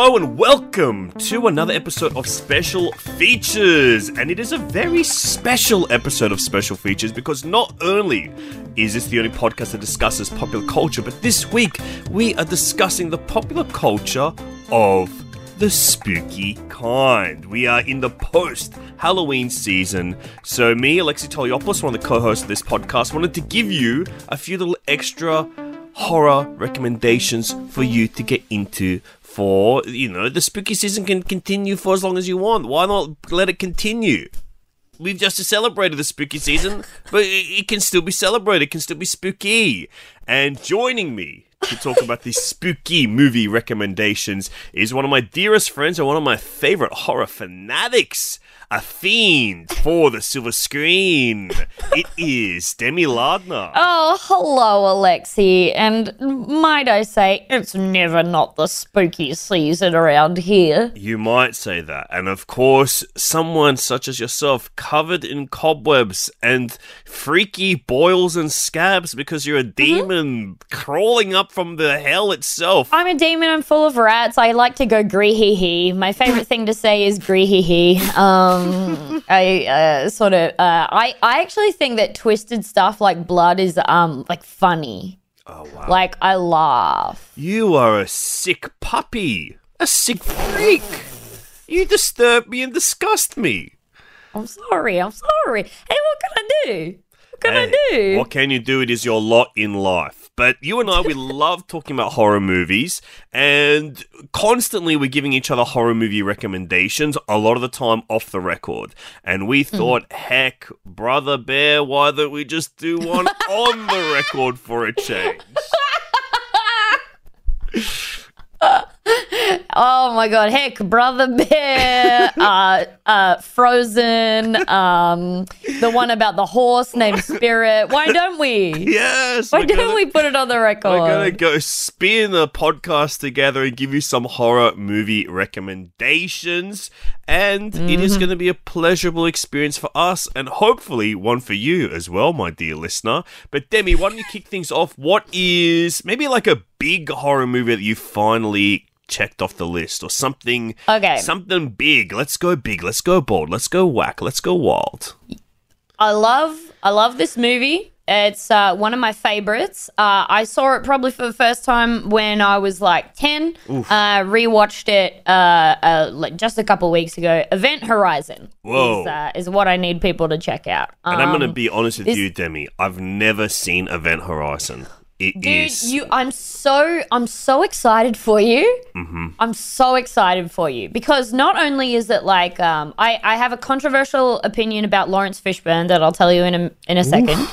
Hello and welcome to another episode of Special Features. And it is a very special episode of Special Features because not only is this the only podcast that discusses popular culture, but this week we are discussing the popular culture of the spooky kind. We are in the post Halloween season. So, me, Alexei Toliopoulos, one of the co hosts of this podcast, wanted to give you a few little extra horror recommendations for you to get into for you know the spooky season can continue for as long as you want. Why not let it continue? We've just celebrated the spooky season but it, it can still be celebrated it can still be spooky. And joining me to talk about these spooky movie recommendations is one of my dearest friends and one of my favorite horror fanatics a fiend for the silver screen. It is Demi Lardner. Oh, hello, Alexei. And might I say, it's never not the spooky season around here. You might say that. And of course, someone such as yourself, covered in cobwebs and freaky boils and scabs because you're a Mm-hmm. demon crawling up from the hell itself. I'm a demon, I'm full of rats. I like to go gree hee hee. My favorite thing to say is gree hee hee. Um, I uh, sort of, uh, I, I actually think that twisted stuff like blood is um like funny. Oh, wow. Like, I laugh. You are a sick puppy. A sick freak. You disturb me and disgust me. I'm sorry, I'm sorry. Hey, what can I do? What can I do? What can you do? It is your lot in life. But you and I, we love talking about horror movies, and constantly we're giving each other horror movie recommendations, a lot of the time off the record. And we mm-hmm. thought, heck, Brother Bear, why don't we just do one on the record for a change? Oh my god, heck, Brother Bear, uh, uh, Frozen, um, the one about the horse named Spirit. Why don't we? Yes! Why don't gonna- we put it on the record? We're gonna go spin the podcast together and give you some horror movie recommendations. And it is gonna be a pleasurable experience for us and hopefully one for you as well, my dear listener. But Demi, why don't you kick things off? What is maybe like a big horror movie that you finally checked off the list or something Okay. something big. Let's go big, let's go bold, let's go whack, let's go wild. I love, I love this movie. It's uh, one of my favorites. Uh, I saw it probably for the first time when I was like ten. Uh, rewatched it uh, uh, like just a couple weeks ago. Event Horizon Whoa. is uh, is what I need people to check out. And I'm gonna Um, be honest with this- you, Demi. I've never seen Event Horizon. It is. Dude, you I'm so I'm so excited for you. Mm-hmm. I'm so excited for you because not only is it like um I I have a controversial opinion about Laurence Fishburne that I'll tell you in a in a second.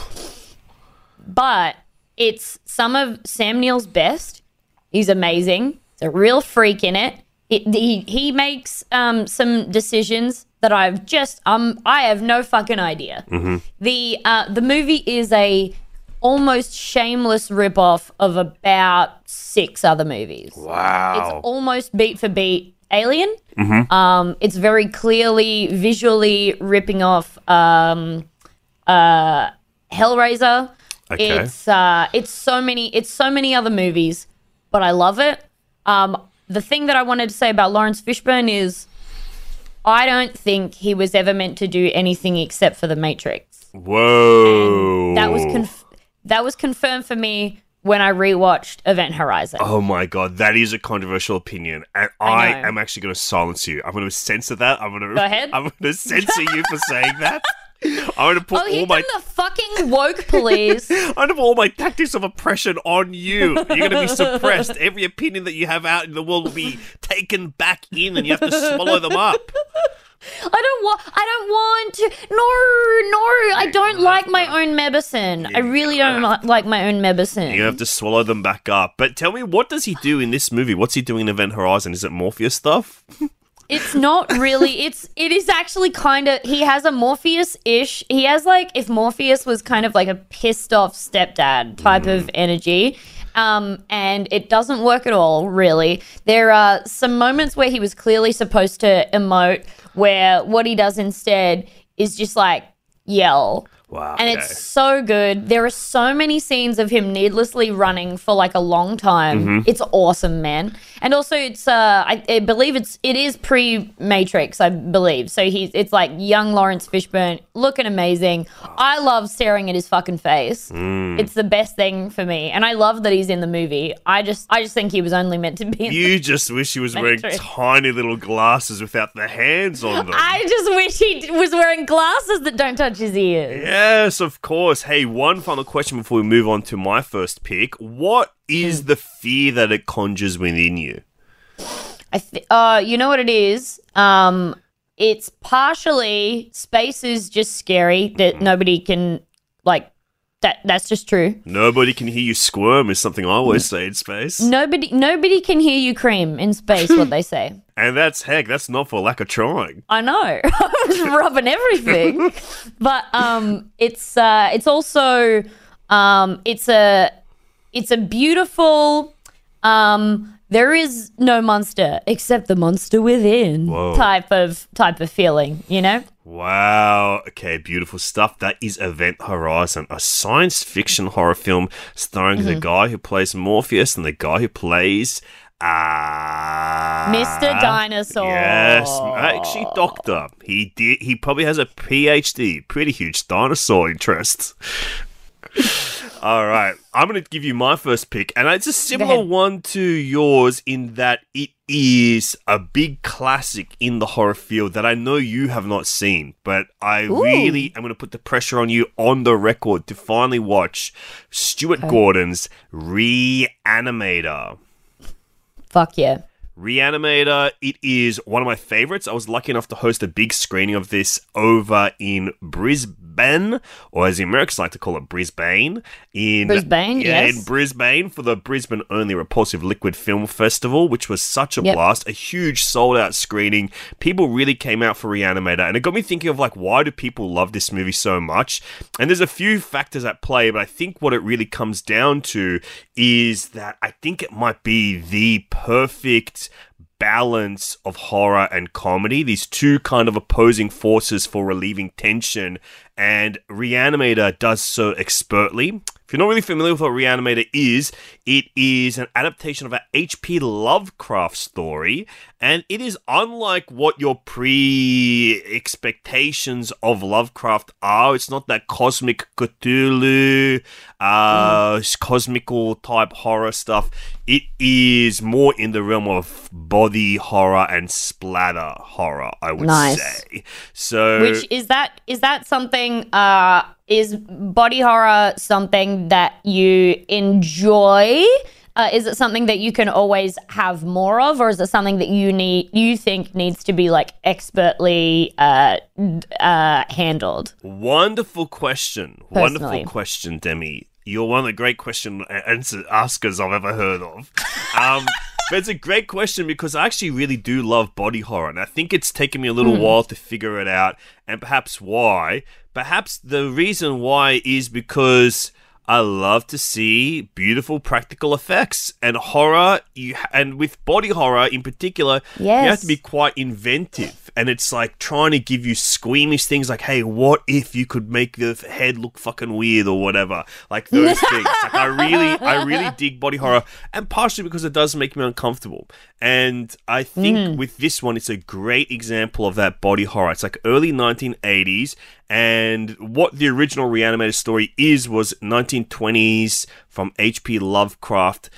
But it's some of Sam Neill's best. He's amazing. He's a real freak in it. it he he makes um some decisions that I've just um I have no fucking idea. The uh the movie is a almost shameless ripoff of about six other movies. wow. It's almost beat for beat Alien. Um, it's very clearly visually ripping off um, uh, Hellraiser. Okay. It's uh, it's so many it's so many other movies, but I love it. Um, the thing that I wanted to say about Laurence Fishburne is, I don't think he was ever meant to do anything except for The Matrix. Whoa. That was conf- that was confirmed for me when I rewatched Event Horizon. Oh my god, that is a controversial opinion, and I, I am actually going to silence you. I'm going to censor that. I'm going to Go ahead. I'm going to censor you for saying that. I'm going to put Oh, all my the fucking woke police. I'm going to put all my tactics of oppression on you. You're going to be suppressed. Every opinion that you have out in the world will be taken back in, and you have to swallow them up. I don't want. I don't want to. No, no. I don't like my own medicine. I really don't li- like my own medicine. You have to swallow them back up. But tell me, what does he do in this movie? What's he doing in Event Horizon? Is it Morpheus stuff? It's not really. It's. It is actually kind of. He has a Morpheus ish. He has like if Morpheus was kind of like a pissed off stepdad type of energy. Um, and it doesn't work at all, really. There are some moments where he was clearly supposed to emote, where what he does instead is just like yell Wow. and okay. it's so good. There are so many scenes of him needlessly running for like a long time. Mm-hmm. It's awesome, man. And also, it's uh, I, I believe it's it is pre Matrix, I believe. So he's it's like young Laurence Fishburne looking amazing. I love staring at his fucking face. Mm. It's the best thing for me, and I love that he's in the movie. I just I just think he was only meant to be. in You just wish he was wearing tiny little glasses without the hands on them. I just wish he was wearing glasses that don't touch his ears. Yes, of course. Hey, one final question before we move on to my first pick. What is Hmm. the fear that it conjures within you? I th- uh, you know what it is? Um, it's partially space is just scary that nobody can like. That that's just true. Nobody can hear you squirm is something I always say in space. Nobody nobody can hear you cream in space. what they say. And that's heck, that's not for lack of trying. I know. I was rubbing everything, but um, it's uh, it's also um, it's a it's a beautiful um. There is no monster except the monster within Whoa. type of type of feeling, you know. Wow. Okay, beautiful stuff. That is Event Horizon, a science fiction horror film starring Mm-hmm. the guy who plays Morpheus and the guy who plays uh Mr. Dinosaur. Yes, actually doctor. He did he probably has a PhD. Pretty huge dinosaur interest. All right, I'm going to give you my first pick, and it's a similar one to yours in that it is a big classic in the horror field that I know you have not seen, but I really am going to put the pressure on you on the record to finally watch Stuart Gordon's Reanimator. Fuck yeah. Reanimator, it is one of my favorites. I was lucky enough to host a big screening of this over in Brisbane, or as the Americans like to call it, Brisbane. In Brisbane, yeah, yes. in Brisbane for the Brisbane Only Repulsive Liquid Film Festival, which was such a Yep. blast. A huge sold out screening. People really came out for Reanimator, and it got me thinking of like, why do people love this movie so much? And there's a few factors at play, but I think what it really comes down to is that I think it might be the perfect balance of horror and comedy, these two kind of opposing forces for relieving tension, and Reanimator does so expertly. If you're not really familiar with what Reanimator is, it is an adaptation of an H.P. Lovecraft story, and it is unlike what your pre expectations of Lovecraft are. It's not that cosmic Cthulhu, uh, cosmical type horror stuff. It is more in the realm of body horror and splatter horror, I would Nice. say. So, Which is that is that something uh is body horror something that you enjoy? Uh, is it something that you can always have more of, or is it something that you need you think needs to be like expertly uh, uh, handled? Wonderful question. Wonderful question, Demi. You're one of the great question answer askers I've ever heard of. Um, but it's a great question because I actually really do love body horror, and I think it's taken me a little while to figure it out, and perhaps why. Perhaps the reason why is because I love to see beautiful practical effects and horror. You and with body horror in particular, you have to be quite inventive and it's like trying to give you squeamish things like hey what if you could make the head look fucking weird or whatever? Like those things. Like i really i really dig body horror and partially because it does make me uncomfortable. And i think hmm. with this one it's a great example of that body horror. It's like early 1980s and what the original reanimated story is was 1920s from hp lovecraft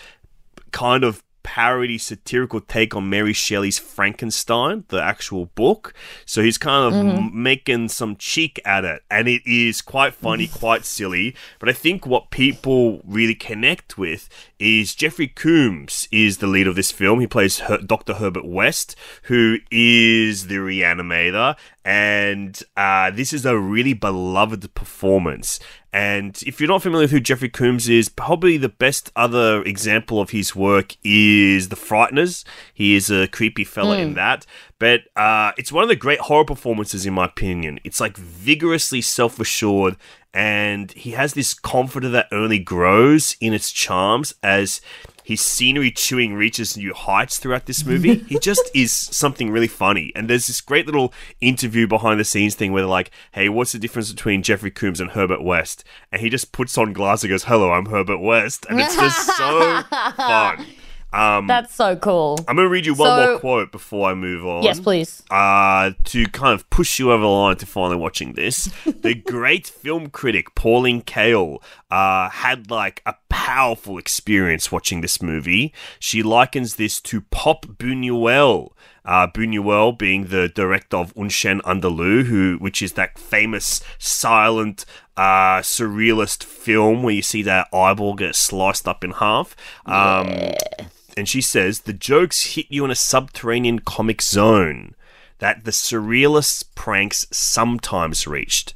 kind of parody satirical take on Mary Shelley's Frankenstein, the actual book. So he's kind of m- making some cheek at it, and it is quite funny, quite silly. But I think what people really connect with is Jeffrey Combs is the lead of this film. He plays Her- Dr. Herbert West, who is the reanimator, and uh, this is a really beloved performance. And if you're not familiar with who Jeffrey Combs is, probably the best other example of his work is The Frighteners. He is a creepy fella in that. But uh, it's one of the great horror performances, in my opinion. It's like vigorously self assured, and he has this confidence that only grows in its charms as his scenery chewing reaches new heights throughout this movie. he just is something really funny. And there's this great little interview behind the scenes thing where they're like, "Hey, what's the difference between Jeffrey Combs and Herbert West?" And he just puts on glasses and goes, "Hello, I'm Herbert West," and it's just so fun. Um, That's so cool. I'm gonna read you one So- more quote before I move on. Yes, please. Uh, to kind of push you over the line to finally watching this, the great film critic Pauline Kael uh, had like a powerful experience watching this movie. She likens this to Pop Buñuel. Uh, Buñuel being the director of Un Chien Andalou, who, which is that famous silent uh, surrealist film where you see that eyeball get sliced up in half. Um, and she says the jokes hit you in a subterranean comic zone that the surrealist pranks sometimes reached,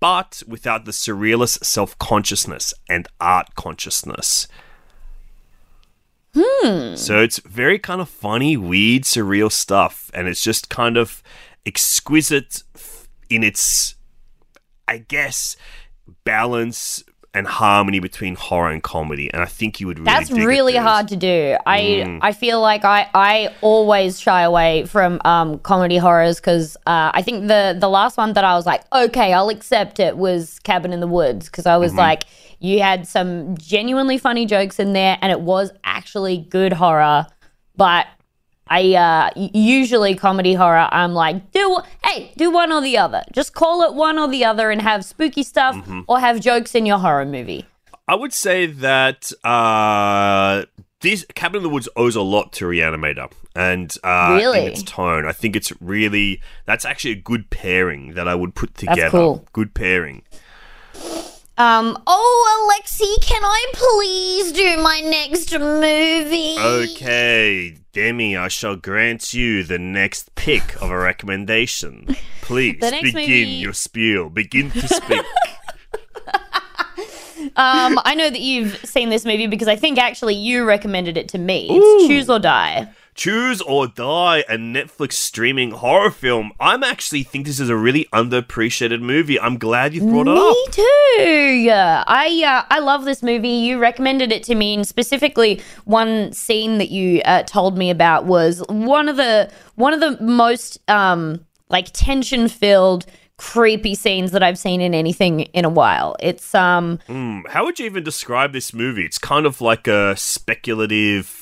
but without the surrealist self consciousness and art consciousness. Hmm. So it's very kind of funny, weird, surreal stuff, and it's just kind of exquisite in its, I guess, balance and harmony between horror and comedy. And I think you would really That's really hard to do. I Mm. I feel like I I always shy away from um, comedy horrors because uh, I think the the last one that I was like, okay, I'll accept it was Cabin in the Woods because I was Mm-hmm. like, you had some genuinely funny jokes in there and it was actually good horror, but. I uh, usually comedy horror. I'm like, do hey, do one or the other. Just call it one or the other, and have spooky stuff Mm-hmm. or have jokes in your horror movie. I would say that uh, this Cabin in the Woods owes a lot to Reanimator and uh, Really? its tone. I think it's really that's actually a good pairing that I would put together. cool. Good pairing. Um, oh, Alexei, can I please do my next movie? Okay, Demi, I shall grant you the next pick of a recommendation. Please The next begin movie- your spiel. Begin to speak. Um, I know that you've seen this movie because I think actually you recommended it to me. It's Choose or Die. Choose or Die, a Netflix streaming horror film. I'm actually think this is a really underappreciated movie. I'm glad you brought it up. Me too. Yeah, I uh, I love this movie. You recommended it to me, and specifically one scene that you uh, told me about was one of the one of the most um like tension filled creepy scenes that I've seen in anything in a while. It's um Hmm, How would you even describe this movie? It's kind of like a speculative.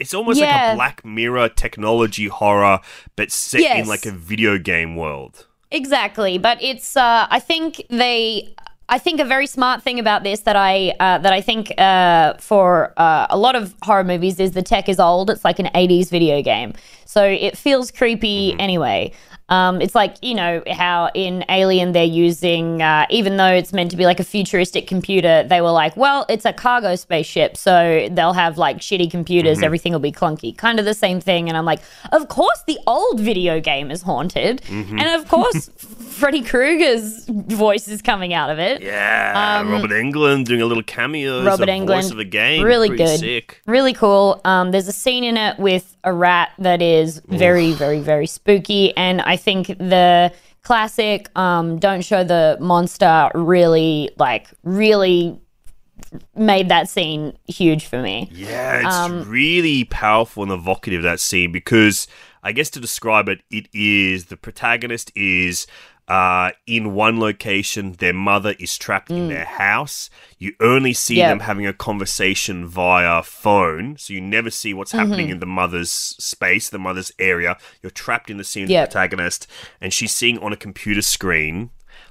It's almost like a Black Mirror technology horror, but set in like a video game world. Exactly, but it's. Uh, I think they. I think a very smart thing about this that I uh, that I think uh, for uh, a lot of horror movies is the tech is old. It's like an '80s video game, so it feels creepy anyway. Um, it's like you know how in Alien they're using, uh, even though it's meant to be like a futuristic computer, they were like, well, it's a cargo spaceship, so they'll have like shitty computers, everything will be clunky. Kind of the same thing. And I'm like, of course the old video game is haunted, and of course Freddy Krueger's voice is coming out of it. Yeah, Robert Englund doing a little cameo. Um, Robert Englund, of the game. really Pretty good, Sick. really cool. Um, there's a scene in it with a rat that is very, very, very spooky, and I think the classic um, "Don't show the monster" really, like, really made that scene huge for me. Yeah, it's Um, really powerful and evocative that scene because I guess to describe it, it is the protagonist is uh, in one location, their mother is trapped in their house. You only see Mm. Yep. them having a conversation via phone, so you never see what's Mm-hmm. happening in the mother's space, the mother's area. You're trapped in the scene Yep. the protagonist, and she's seeing on a computer screen,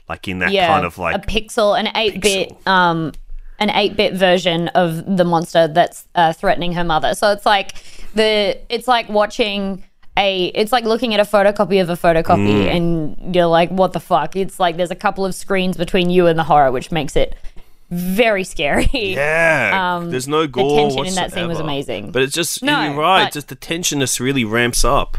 like in that Yeah, kind of like a pixel, an eight bit, um, an eight bit version of the monster that's uh, threatening her mother. So it's like the, it's like watching a, it's like looking at a photocopy of a photocopy, Mm. and you're like, what the fuck? It's like there's a couple of screens between you and the horror, which makes it very scary. Yeah, Um, there's no gore the tension in that scene was amazing. But it's just No, you're right. but- just the tension just really ramps up.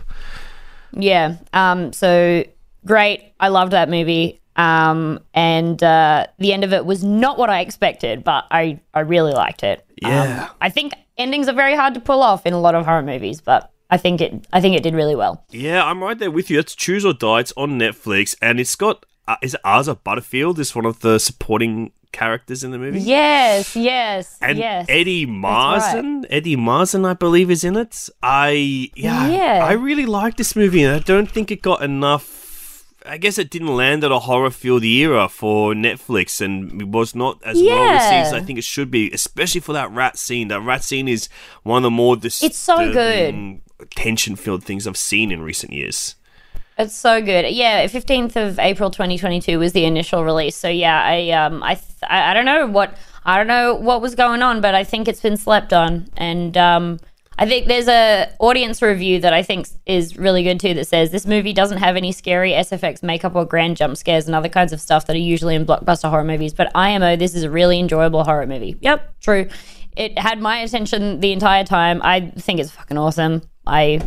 Yeah. Um, so great. I loved that movie. Um, and uh, the end of it was not what I expected, but I, I really liked it. Yeah. Um, I think endings are very hard to pull off in a lot of horror movies, but I think it I think it did really well. Yeah, I'm right there with you. It's Choose or Die. It's on Netflix, and it's got uh, is it Asa Butterfield is one of the supporting characters in the movie. Yes, yes, And yes. Eddie right. Marsan, Eddie Marsan, I believe, is in it. I yeah, Yeah. I really like this movie, and I don't think it got enough. I guess it didn't land at a horror filled era for Netflix, and it was not as well received as I think it should be, especially for that rat scene. That rat scene is one of the more It's so good. Tension filled things I've seen in recent years. It's so good. Yeah, fifteenth of April, twenty twenty two was the initial release. So yeah, I um I, th- I I don't know what I don't know what was going on, but I think it's been slept on, and um I think there's a audience review that I think is really good too that says this movie doesn't have any scary SFX makeup or grand jump scares and other kinds of stuff that are usually in blockbuster horror movies. But IMO, this is a really enjoyable horror movie. Yep, true. It had my attention the entire time. I think it's fucking awesome. I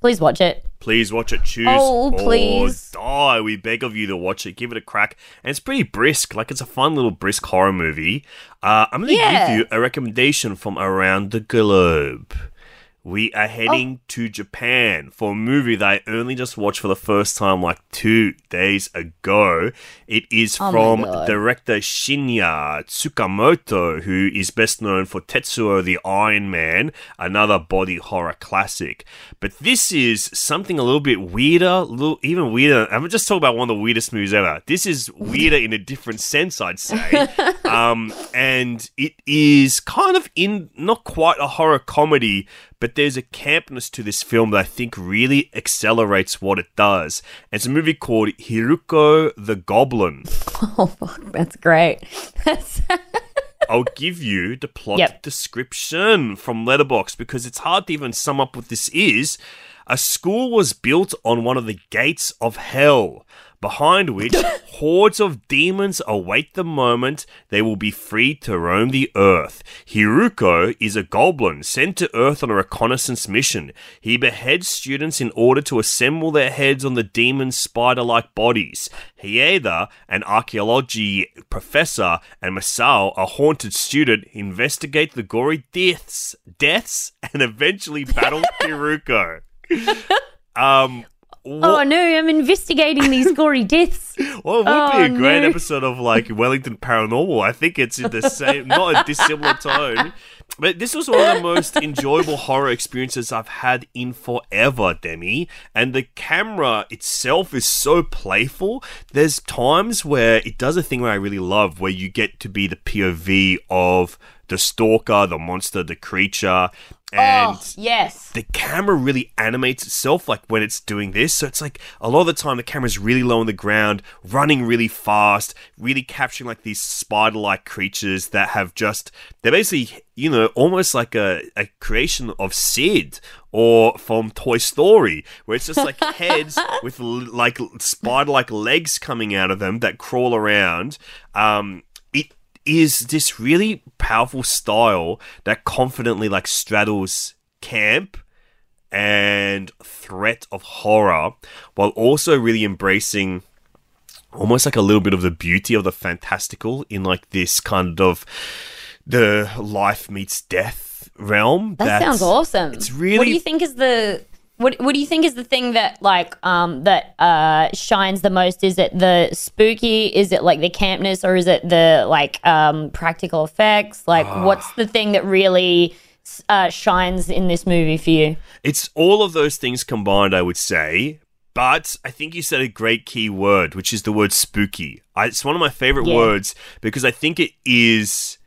please watch it. Please watch it. Choose Oh, please. or die. We beg of you to watch it. Give it a crack. And it's pretty brisk. Like it's a fun little brisk horror movie. Uh, I'm going to Yeah. give you a recommendation from around the globe. We are heading Oh. to Japan for a movie that I only just watched for the first time like two days ago. It is Oh from director Shinya Tsukamoto, who is best known for Tetsuo the Iron Man, another body horror classic. But this is something a little bit weirder, little even weirder. I'm just talking about one of the weirdest movies ever. This is weirder in a different sense, I'd say. um, and it is kind of in not quite a horror comedy, but there's a campness to this film that I think really accelerates what it does. It's a movie called Hiruko the Goblin. Oh fuck, that's great. That's I'll give you the plot Yep. description from Letterboxd because it's hard to even sum up what this is. A school was built on one of the gates of hell, behind which hordes of demons await the moment they will be free to roam the earth. Hiruko is a goblin sent to Earth on a reconnaissance mission. He beheads students in order to assemble their heads on the demons' spider like bodies. Hieda, an archaeology professor, and Masao, a haunted student, investigate the gory deaths, deaths, and eventually battle Hiruko. Um, oh what, no, I'm investigating these gory deaths. well, it would oh, be a great no. episode of like Wellington Paranormal. I think it's in the same, not a dissimilar tone. But this was one of the most enjoyable horror experiences I've had in forever, Demi. And the camera itself is so playful. There's times where it does a thing where I really love, where you get to be the POV of the stalker, the monster, the creature. And oh yes. the camera really animates itself like when it's doing this. So it's like a lot of the time the camera's really low on the ground, running really fast, really capturing like these spider like creatures that have just, they're basically, you know, almost like a, a creation of Sid or from Toy Story, where it's just like heads with l- like spider like legs coming out of them that crawl around. Um, is this really powerful style that confidently like straddles camp and threat of horror while also really embracing almost like a little bit of the beauty of the fantastical in like this kind of the life meets death realm That sounds awesome. it's really- What do you think is the what What do you think is the thing that like um that uh shines the most? Is it the spooky? Is it like the campness, or is it the like um practical effects? Like, Ah. what's the thing that really uh, shines in this movie for you? It's all of those things combined, I would say. But I think you said a great key word, which is the word spooky. I, it's one of my favorite Yeah. words because I think it is.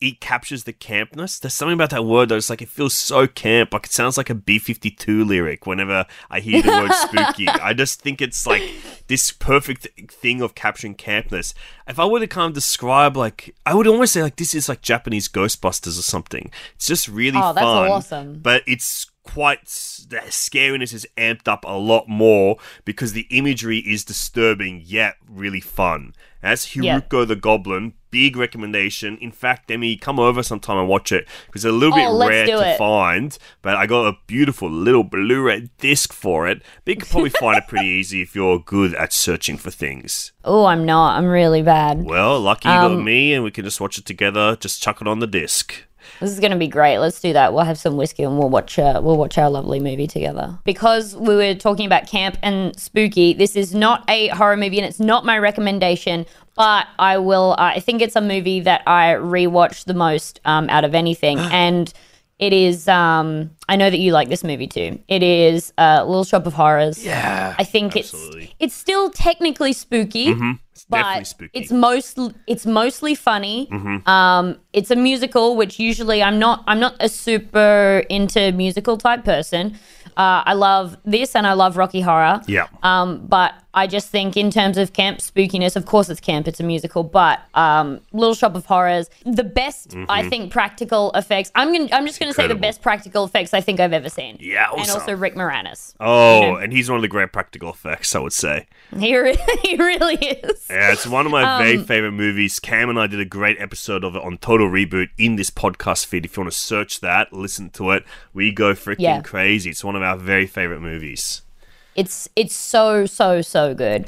It captures the campness. There's something about that word though. it's like it feels so camp. Like it sounds like a B52 lyric whenever I hear the word spooky. I just think it's like this perfect thing of capturing campness. If I were to kind of describe like I would almost say like this is like Japanese Ghostbusters or something. It's just really Oh, that's fun awesome. but it's quite the scariness is amped up a lot more because the imagery is disturbing yet really fun. As Yeah. Hiruko the Goblin, big recommendation. In fact, Demi, come over sometime and watch it because it's a little bit Oh, let's rare to find. But I got a beautiful little Blu-ray disc for it. But you can probably find it pretty easy if you're good at searching for things. Oh, I'm not. I'm really bad. Well, lucky you got Um, me, and we can just watch it together. Just chuck it on the disc. This is going to be great. Let's do that. We'll have some whiskey and we'll watch uh, we'll watch our lovely movie together. Because we were talking about camp and spooky, this is not a horror movie and it's not my recommendation, but I will uh, I think it's a movie that I rewatch the most um, out of anything and it is um I know that you like this movie too. It is uh, Little Shop of Horrors. Yeah. I think absolutely. it's it's still technically spooky, It's but definitely spooky. it's most it's mostly funny. Mm-hmm. Um, it's a musical, which usually I'm not I'm not a super into musical type person. Uh, I love this and I love Rocky Horror. Yeah. Um, but I just think in terms of camp spookiness, of course it's camp, it's a musical, but um, Little Shop of Horrors, the best I think practical effects. I'm gonna I'm just gonna say the Mm-hmm. and practical effects I think I've ever seen. Yeah, and also Rick Moranis. oh, you know. and he's one of the great practical effects, I would say. He, re- he really is. Yeah, it's one of my Um, very favorite movies. Cam and I did a great episode of it on Total Reboot in this podcast feed. If you want to search that, listen to it. We go freaking Yeah. crazy. It's one of our very favorite movies. It's it's so so so good.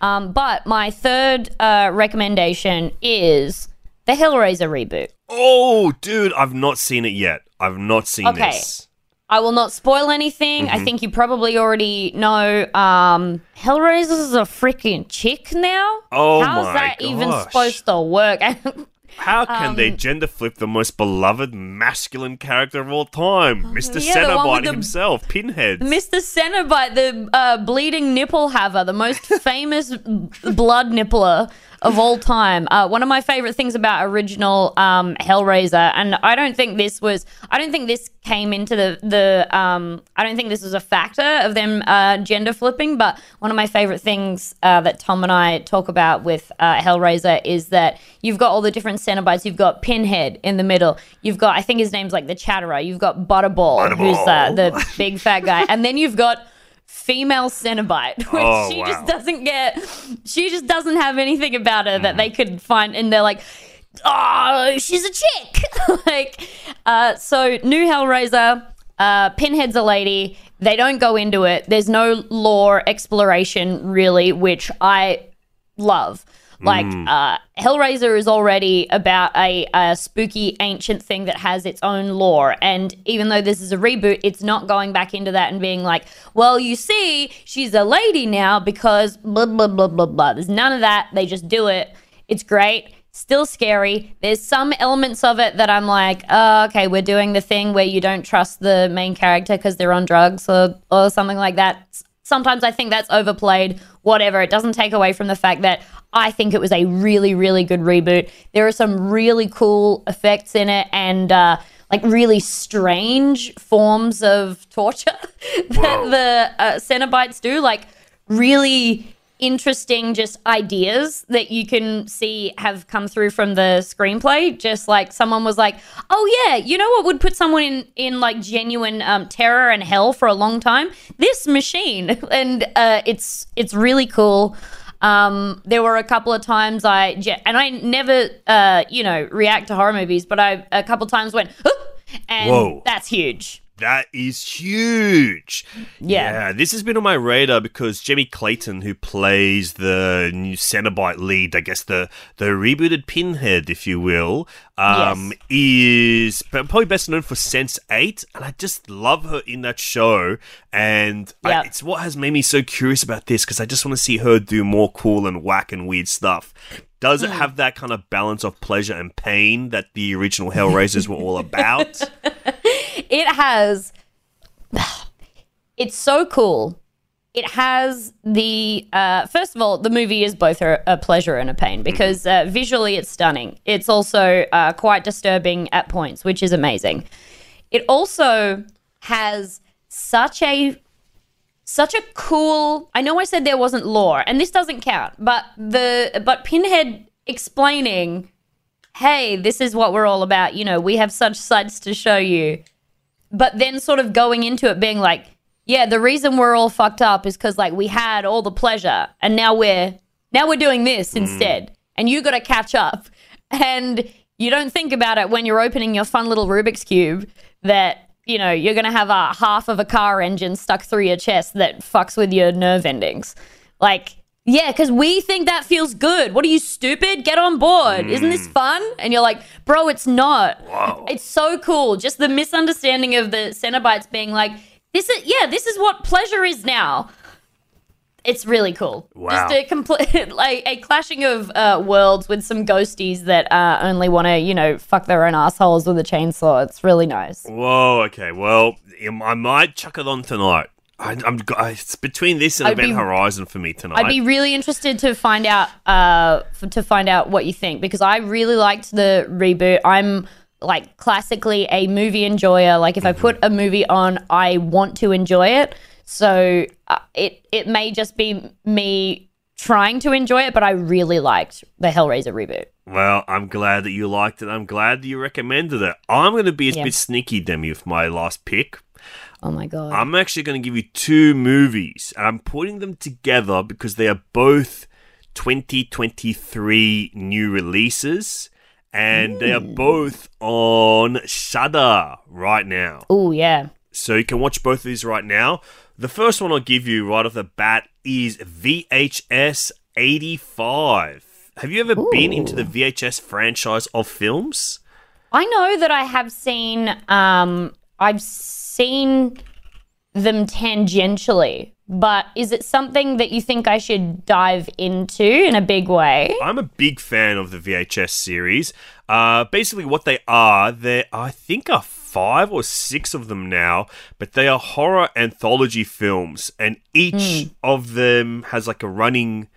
Um, but my third uh, recommendation is the Hellraiser reboot. Oh, dude, I've not seen it yet. I've not seen Okay. this. I will not spoil anything. Mm-hmm. I think you probably already know. Um, Hellraiser's a freaking chick now. Oh How's my that even supposed to work? How can Um, they gender flip the most beloved masculine character of all time, Mr. Yeah, the one with Cenobite the- himself, Pinhead? Mr. Cenobite, the uh, bleeding nipple haver, the most famous blood nippler of all time. Uh, one of my favorite things about original um, Hellraiser, and I don't think this was, I don't think this came into the the, um, I don't think this was a factor of them uh, gender flipping. But one of my favorite things uh, that Tom and I talk about with uh, Hellraiser is that you've got all the different Cenobites. You've got Pinhead in the middle. You've got, I think his name's like the Chatterer. You've got Butterball, who's uh, the big fat guy, and then you've got female Cenobite, which Oh, she wow. just doesn't get. She just doesn't have anything about her that they could find, and they're like, "Oh, she's a chick." like, uh, so new Hellraiser. Uh, Pinhead's a lady. They don't go into it. There's no lore exploration really, which I love. Like uh, Hellraiser is already about a, a spooky ancient thing that has its own lore, and even though this is a reboot, it's not going back into that and being like, "Well, you see, she's a lady now because blah blah blah blah blah." There's none of that. They just do it. It's great. Still scary. There's some elements of it that I'm like, oh, okay, we're doing the thing where you don't trust the main character because they're on drugs or or something like that sometimes I think that's overplayed. Whatever. It doesn't take away from the fact that I think it was a really, really good reboot. There are some really cool effects in it and uh, like really strange forms of torture that the uh, Cenobites do. Like really interesting just ideas that you can see have come through from the screenplay just like someone was like oh yeah you know what would put someone in in like genuine um, terror and hell for a long time this machine and uh, it's it's really cool um, there were a couple of times I and I never uh, you know react to horror movies but I a couple of times went and Whoa. that's huge That is huge. Yeah. this has been on my radar because Jamie Clayton, who plays the new Cenobite lead, I guess the the rebooted Pinhead, if you will, um, is p- probably best known for Sense Eight, and I just love her in that show. And I- it's what has made me so curious about this because I just want to see her do more cool and whack and weird stuff. Does Hmm. it have that kind of balance of pleasure and pain that the original Hellraisers were all about? it has it's so cool. It has the uh, first of all the movie is both a, a pleasure and a pain because uh, visually it's stunning. It's also uh, quite disturbing at points which is amazing. It also has such a such a cool i know i said there wasn't lore and this doesn't count but the but pinhead explaining hey this is what we're all about. You know we have such sights to show you but then sort of going into it being like yeah the reason we're all fucked up is because like we had all the pleasure and now we're now we're doing this hmm. instead. And you got to catch up. And you don't think about it when you're opening your fun little rubik's cube that you know you're gonna have a half of a car engine stuck through your chest that fucks with your nerve endings. Like Yeah, because we think that feels good. What are you, stupid? Get on board. Isn't this fun? And you're like, bro, it's not. Wow. It's so cool. Just the misunderstanding of the Cenobites being like, this is, yeah, this is what pleasure is now. It's really cool. Wow. Just a complete, like a clashing of uh, worlds with some ghosties that uh, only want to, you know, fuck their own assholes with a chainsaw. It's really nice. Whoa. Okay. Well, I might chuck it on tonight. I, I'm. It's between this and I'd Event be- Horizon for me tonight. I'd be really interested to find out uh to find out what you think because I really liked the reboot. I'm like classically a movie enjoyer. Like if I put a movie on, I want to enjoy it. So uh, it it may just be me trying to enjoy it, but I really liked the Hellraiser reboot. Well, I'm glad that you liked it. I'm glad that you recommended it. I'm going to be a Yeah. bit sneaky, Demi, with my last pick. Oh my god. I'm actually going to give you two movies, and I'm putting them together because they are both 2023 new releases, and they are both on Shudder right now. oh yeah. So you can watch both of these right now. The first one I'll give you right off the bat is VHS 85. Have you ever been into the VHS franchise of films? I know that I have seen um I've seen them tangentially, but is it something that you think I should dive into in a big way? I'm a big fan of the VHS series. Uh, basically, what they are, there I think are five or six of them now, but they are horror anthology films, and each of them has like a running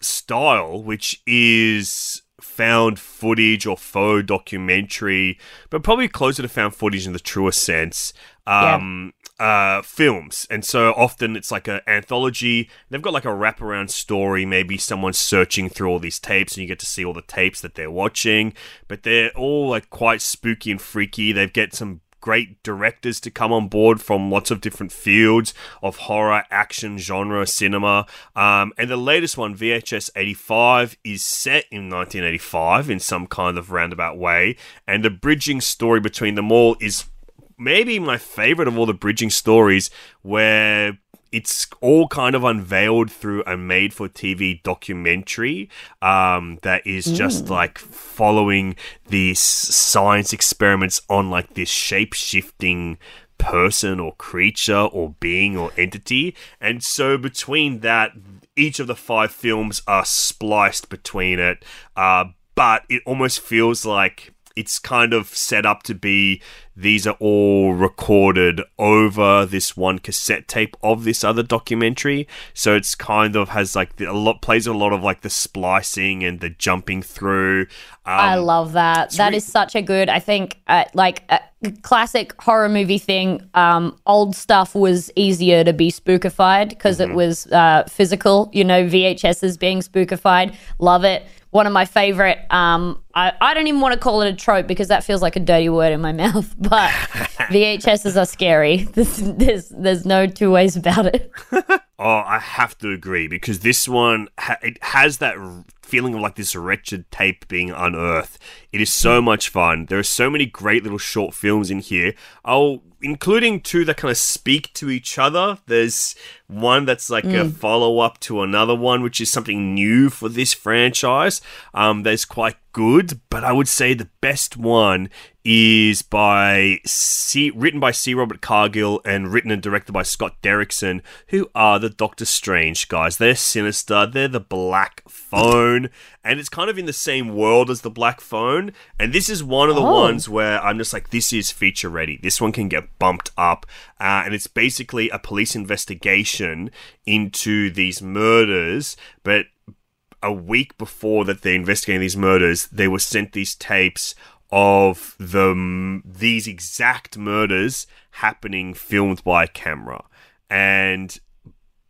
style, which is found footage or faux documentary, but probably closer to found footage in the truest sense. Um, uh, films, and so often it's like an anthology. They've got like a wraparound story. Maybe someone's searching through all these tapes, and you get to see all the tapes that they're watching. But they're all like quite spooky and freaky. They've get some great directors to come on board from lots of different fields of horror, action, genre, cinema. Um, and the latest one, VHS 85, is set in 1985 in some kind of roundabout way. And the bridging story between them all is maybe my favorite of all the bridging stories where it's all kind of unveiled through a made for TV documentary um, that is just like following these science experiments on like this shape shifting person or creature or being or entity. And so between that, each of the five films are spliced between it, uh, but it almost feels like it's kind of set up to be these are all recorded over this one cassette tape of this other documentary so it's kind of has like the, a lot plays a lot of like the splicing and the jumping through um, I love that. That is such a good. I think uh, like a classic horror movie thing. Um, old stuff was easier to be spookified because Mm-hmm. it was uh, physical. You know, VHSs being spookified. Love it. One of my favorite. Um, I, I don't even want to call it a trope because that feels like a dirty word in my mouth. But VHSs are scary. There's, there's there's no two ways about it. Oh, I have to agree because this one ha- it has that feeling of like this wretched tape being unearthed. It is so much fun. There are so many great little short films in here. I'll including two that kind of speak to each other. There's one that's like a follow up to another one, which is something new for this franchise. Um, that's quite good, but I would say the best one is by C, written by C. Robert Cargill and written and directed by Scott Derrickson, who are the Doctor Strange guys. They're sinister. They're the Black Phone, and it's kind of in the same world as the Black Phone. And this is one of the Oh. ones where I'm just like, this is feature ready. This one can get bumped up, uh, and it's basically a police investigation into these murders, but a week before that they're investigating these murders, they were sent these tapes of the these exact murders happening filmed by camera. And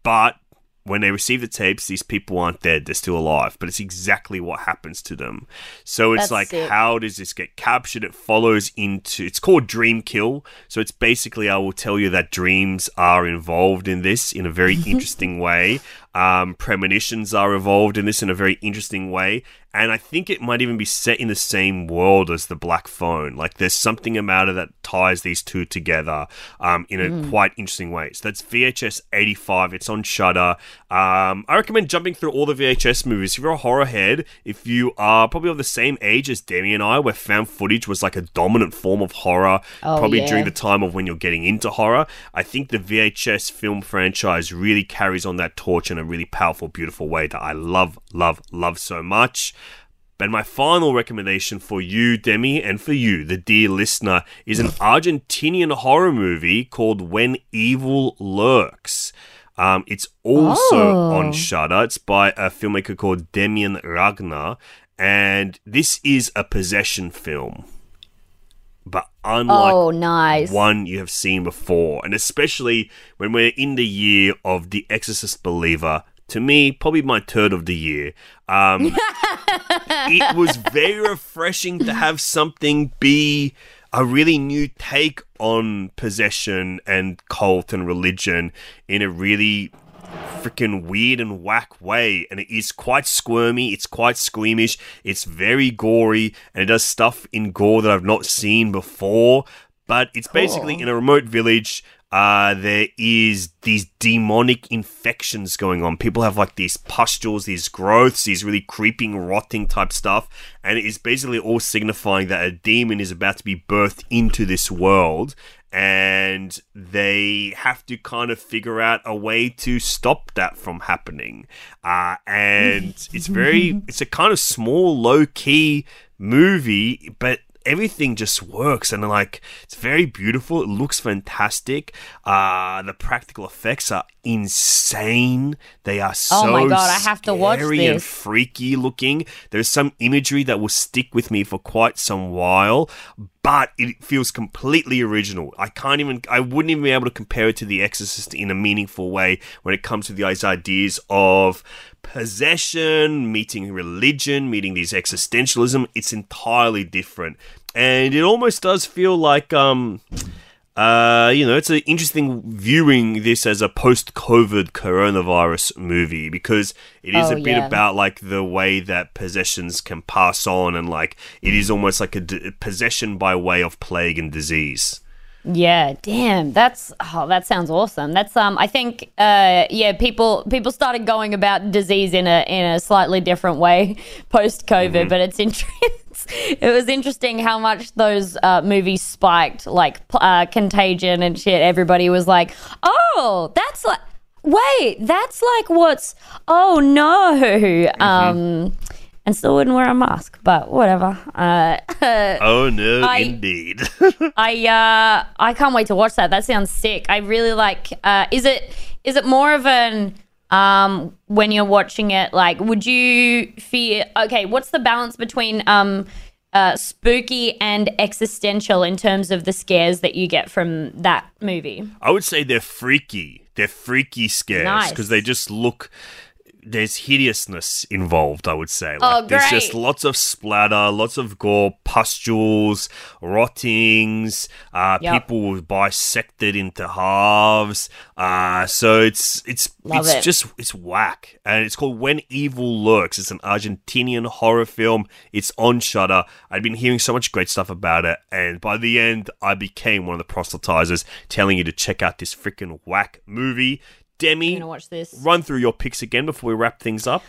but when they receive the tapes, these people aren't dead; they're still alive. But it's exactly what happens to them. So it's That's like, how does this get captured? It follows into. It's called Dream Kill. So it's basically, I will tell you that dreams are involved in this in a very interesting way. Um, premonitions are involved in this in a very interesting way. And I think it might even be set in the same world as the Black Phone. Like there's something about it that ties these two together um, in a Mm. quite interesting way. So that's VHS 85. It's on Shudder. Um, I recommend jumping through all the VHS movies. If you're a horror head, if you are probably of the same age as Demi and I, where found footage was like a dominant form of horror, Oh, probably yeah. during the time of when you're getting into horror, I think the VHS film franchise really carries on that torch in a really powerful, beautiful way that I love, love, love so much. And my final recommendation for you, Demi, and for you, the dear listener, is an Argentinian horror movie called When Evil Lurks. Um, it's also Oh. on Shudder. It's by a filmmaker called Demian Rugna, and this is a possession film. But unlike oh, nice. one you have seen before, and especially when we're in the year of The Exorcist Believer. To me, probably my third of the year. Um, it was very refreshing to have something be a really new take on possession and cult and religion in a really freaking weird and whack way and it is quite squirmy it's quite squeamish it's very gory and it does stuff in gore that i've not seen before but it's basically Cool. in a remote village uh, there is these demonic infections going on. People have like these pustules, these growths, these really creeping, rotting type stuff, and it is basically all signifying that a demon is about to be birthed into this world, and they have to kind of figure out a way to stop that from happening. Uh, and it's very, it's a kind of small, low key movie, but everything just works and like it's very beautiful. It looks fantastic. Uh the practical effects are insane. They are so Oh my God, I have to watch scary and freaky looking. There's some imagery that will stick with me for quite some while but it feels completely original i can't even i wouldn't even be able to compare it to the exorcist in a meaningful way when it comes to these ideas of possession, meeting religion, meeting these existentialism. It's entirely different. And it almost does feel like um uh, you know, it's an interesting viewing this as a post-COVID coronavirus movie because it is Oh, a bit yeah. about like the way that possessions can pass on, and like it is almost like a d- possession by way of plague and disease. Yeah, damn. That's oh, that sounds awesome. That's um I think uh yeah, people people started going about disease in a in a slightly different way post COVID, Mm-hmm. but it's interesting. It was interesting how much those uh, movies spiked, like uh, Contagion and shit. Everybody was like, "Oh, that's like, wait, that's like what's? Oh no!" Mm-hmm. Um, and still wouldn't wear a mask, but whatever. Uh, Oh no, I- indeed. I uh I can't wait to watch that. That sounds sick. I really like uh is it is it more of an um when you're watching it like would you fear okay, what's the balance between um uh spooky and existential in terms of the scares that you get from that movie? I would say they're freaky. They're freaky scares Nice. because they just look. There's hideousness involved. I would say. Like, Oh, There's just lots of splatter, lots of gore, pustules, rottings. Uh, Yep. People bisected into halves. Uh, so it's it's Love it's it. just it's whack, and it's called When Evil Lurks. It's an Argentinian horror film. It's on Shudder. I'd been hearing so much great stuff about it, and by the end, I became one of the proselytizers, telling you to check out this freaking whack movie. I'm Demi, gonna watch this. run through your picks again before we wrap things up.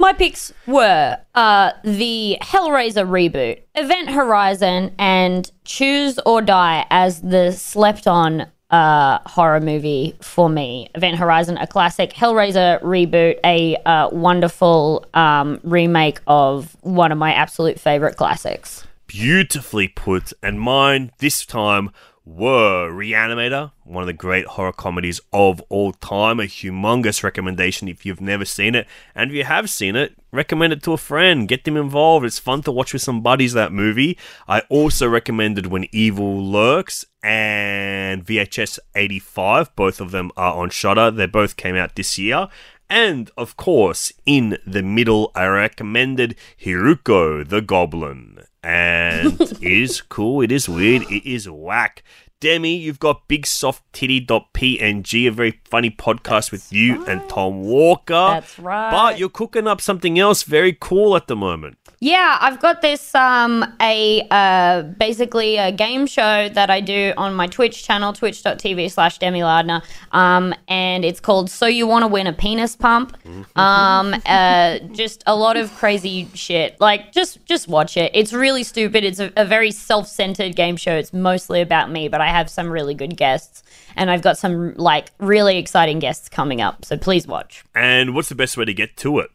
My picks were uh, the Hellraiser reboot, Event Horizon, and Choose or Die as the slept on uh, horror movie for me. Event Horizon, a classic. Hellraiser reboot, a uh, wonderful um, remake of one of my absolute favorite classics. beautifully put, and mine this time were Reanimator, one of the great horror comedies of all time. A humongous recommendation if you've never seen it, and if you have seen it, recommend it to a friend. Get them involved. It's fun to watch with some buddies. That movie. I also recommended When Evil Lurks and VHS 85. Both of them are on Shudder. They both came out this year. And of course, in the middle, I recommended Hiruko the Goblin. And it is cool, it is weird, it is whack. Demi, you've got Big Soft bigsofttitty.png, a very funny podcast with you and Tom Walker. That's right. But you're cooking up something else very cool at the moment. Yeah, I've got this um a uh basically a game show that I do on my Twitch channel, twitch.tv slash Demi Lardner. Um and it's called So You Wanna Win a Penis Pump. Um uh just a lot of crazy shit. Like just just watch it. It's really stupid. It's a, a very self-centered game show. It's mostly about me, but I have some really good guests. And I've got some like really exciting guests coming up. So please watch. And what's the best way to get to it?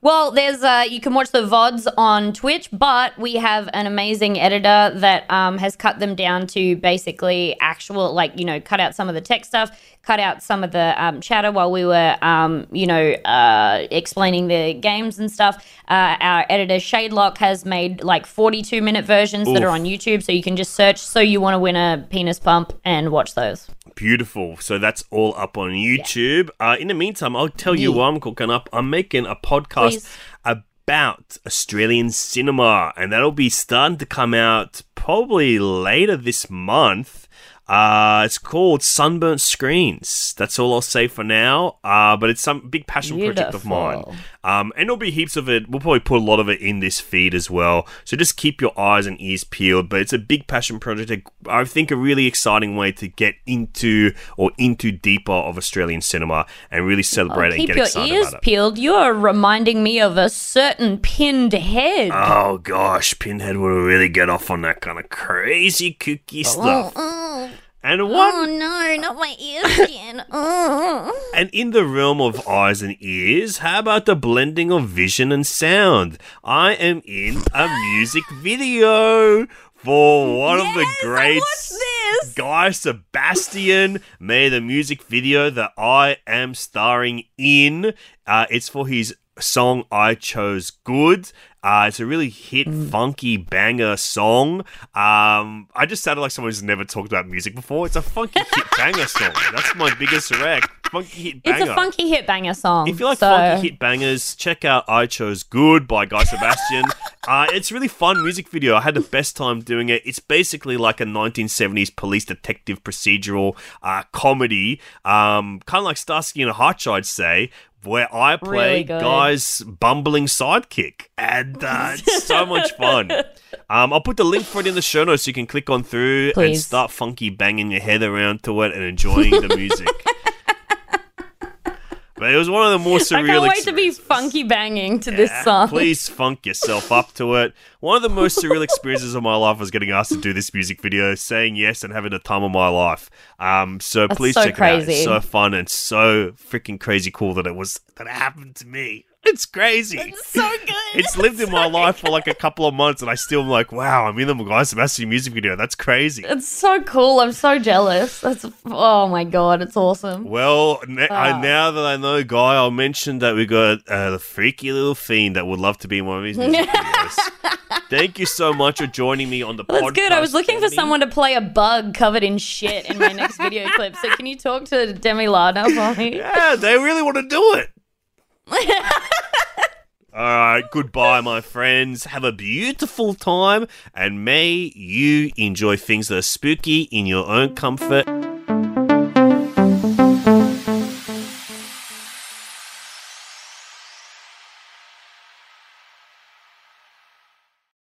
Well, there's uh, you can watch the vods on Twitch, but we have an amazing editor that um, has cut them down to basically actual, like you know, cut out some of the tech stuff, cut out some of the um, chatter while we were, um, you know, uh, explaining the games and stuff. Uh, our editor Shadelock has made like 42 minute versions that are on YouTube, so you can just search "So You Want to Win a Penis Pump" and watch those. Beautiful. So that's all up on YouTube. Uh, in the meantime, I'll tell you Yeah. what I'm cooking up. I'm making a podcast Please. about Australian cinema, and that'll be starting to come out probably later this month. Uh, it's called Sunburnt Screens. That's all I'll say for now. Uh, but it's some big passion project of mine. Beautiful. Um, and there'll be heaps of it. We'll probably put a lot of it in this feed as well. So just keep your eyes and ears peeled. But it's a big passion project. I think a really exciting way to get into or into deeper of Australian cinema and really celebrate and get your excited ears about it. peeled. You are reminding me of a certain pinned head. Oh gosh, Pinhead would really get off on that kind of crazy kooky stuff. And one Oh no, not my ears again. Oh. And in the realm of eyes and ears, how about the blending of vision and sound? I am in a music video for one of the Yes, greats. Guy Sebastian made a music video that I am starring in. Uh, it's for his song I Chose Good. Uh, it's a really hit, Mm. funky banger song. Um, I just sounded like someone who's never talked about music before. It's a funky hit banger song. That's my biggest rec. Funky hit banger. It's a funky hit banger song. If you like so- funky hit bangers, check out I Chose Good by Guy Sebastian. uh, it's a really fun music video. I had the best time doing it. It's basically like a 1970s police detective procedural uh, comedy, um, kind of like Starsky and Hutch, I'd say. Where I play Really. Guy's bumbling sidekick, and uh, it's so much fun. Um, I'll put the link for it in the show notes so you can click on through and start funky banging your head around to it and enjoying the music. But it was one of the more surreal I can't wait to be funky banging to this song. Please funk yourself up to it. One of the most surreal experiences of my life was getting asked to do this music video, saying yes, and having the time of my life. Um, so That's please so check it out. It's crazy. so fun and so freaking crazy cool that it was that it happened to me. It's crazy. It's so good. It's lived in my life for like a couple of months, and I still am like, wow, I'm in the Guy Sebastian music video. That's crazy. It's so cool. I'm so jealous. That's oh my god, it's awesome. Well, n- I, Ah. now that I know Guy, I'll mention that we got uh, the freaky little fiend that would love to be in one of his music videos. Thank you so much for joining me on the That's podcast. good. I was looking for someone to play a bug covered in shit in my next video clip. So can you talk to Demi Lardner for me? Yeah, they really want to do it. All right, goodbye, my friends. Have a beautiful time, and may you enjoy things that are spooky in your own comfort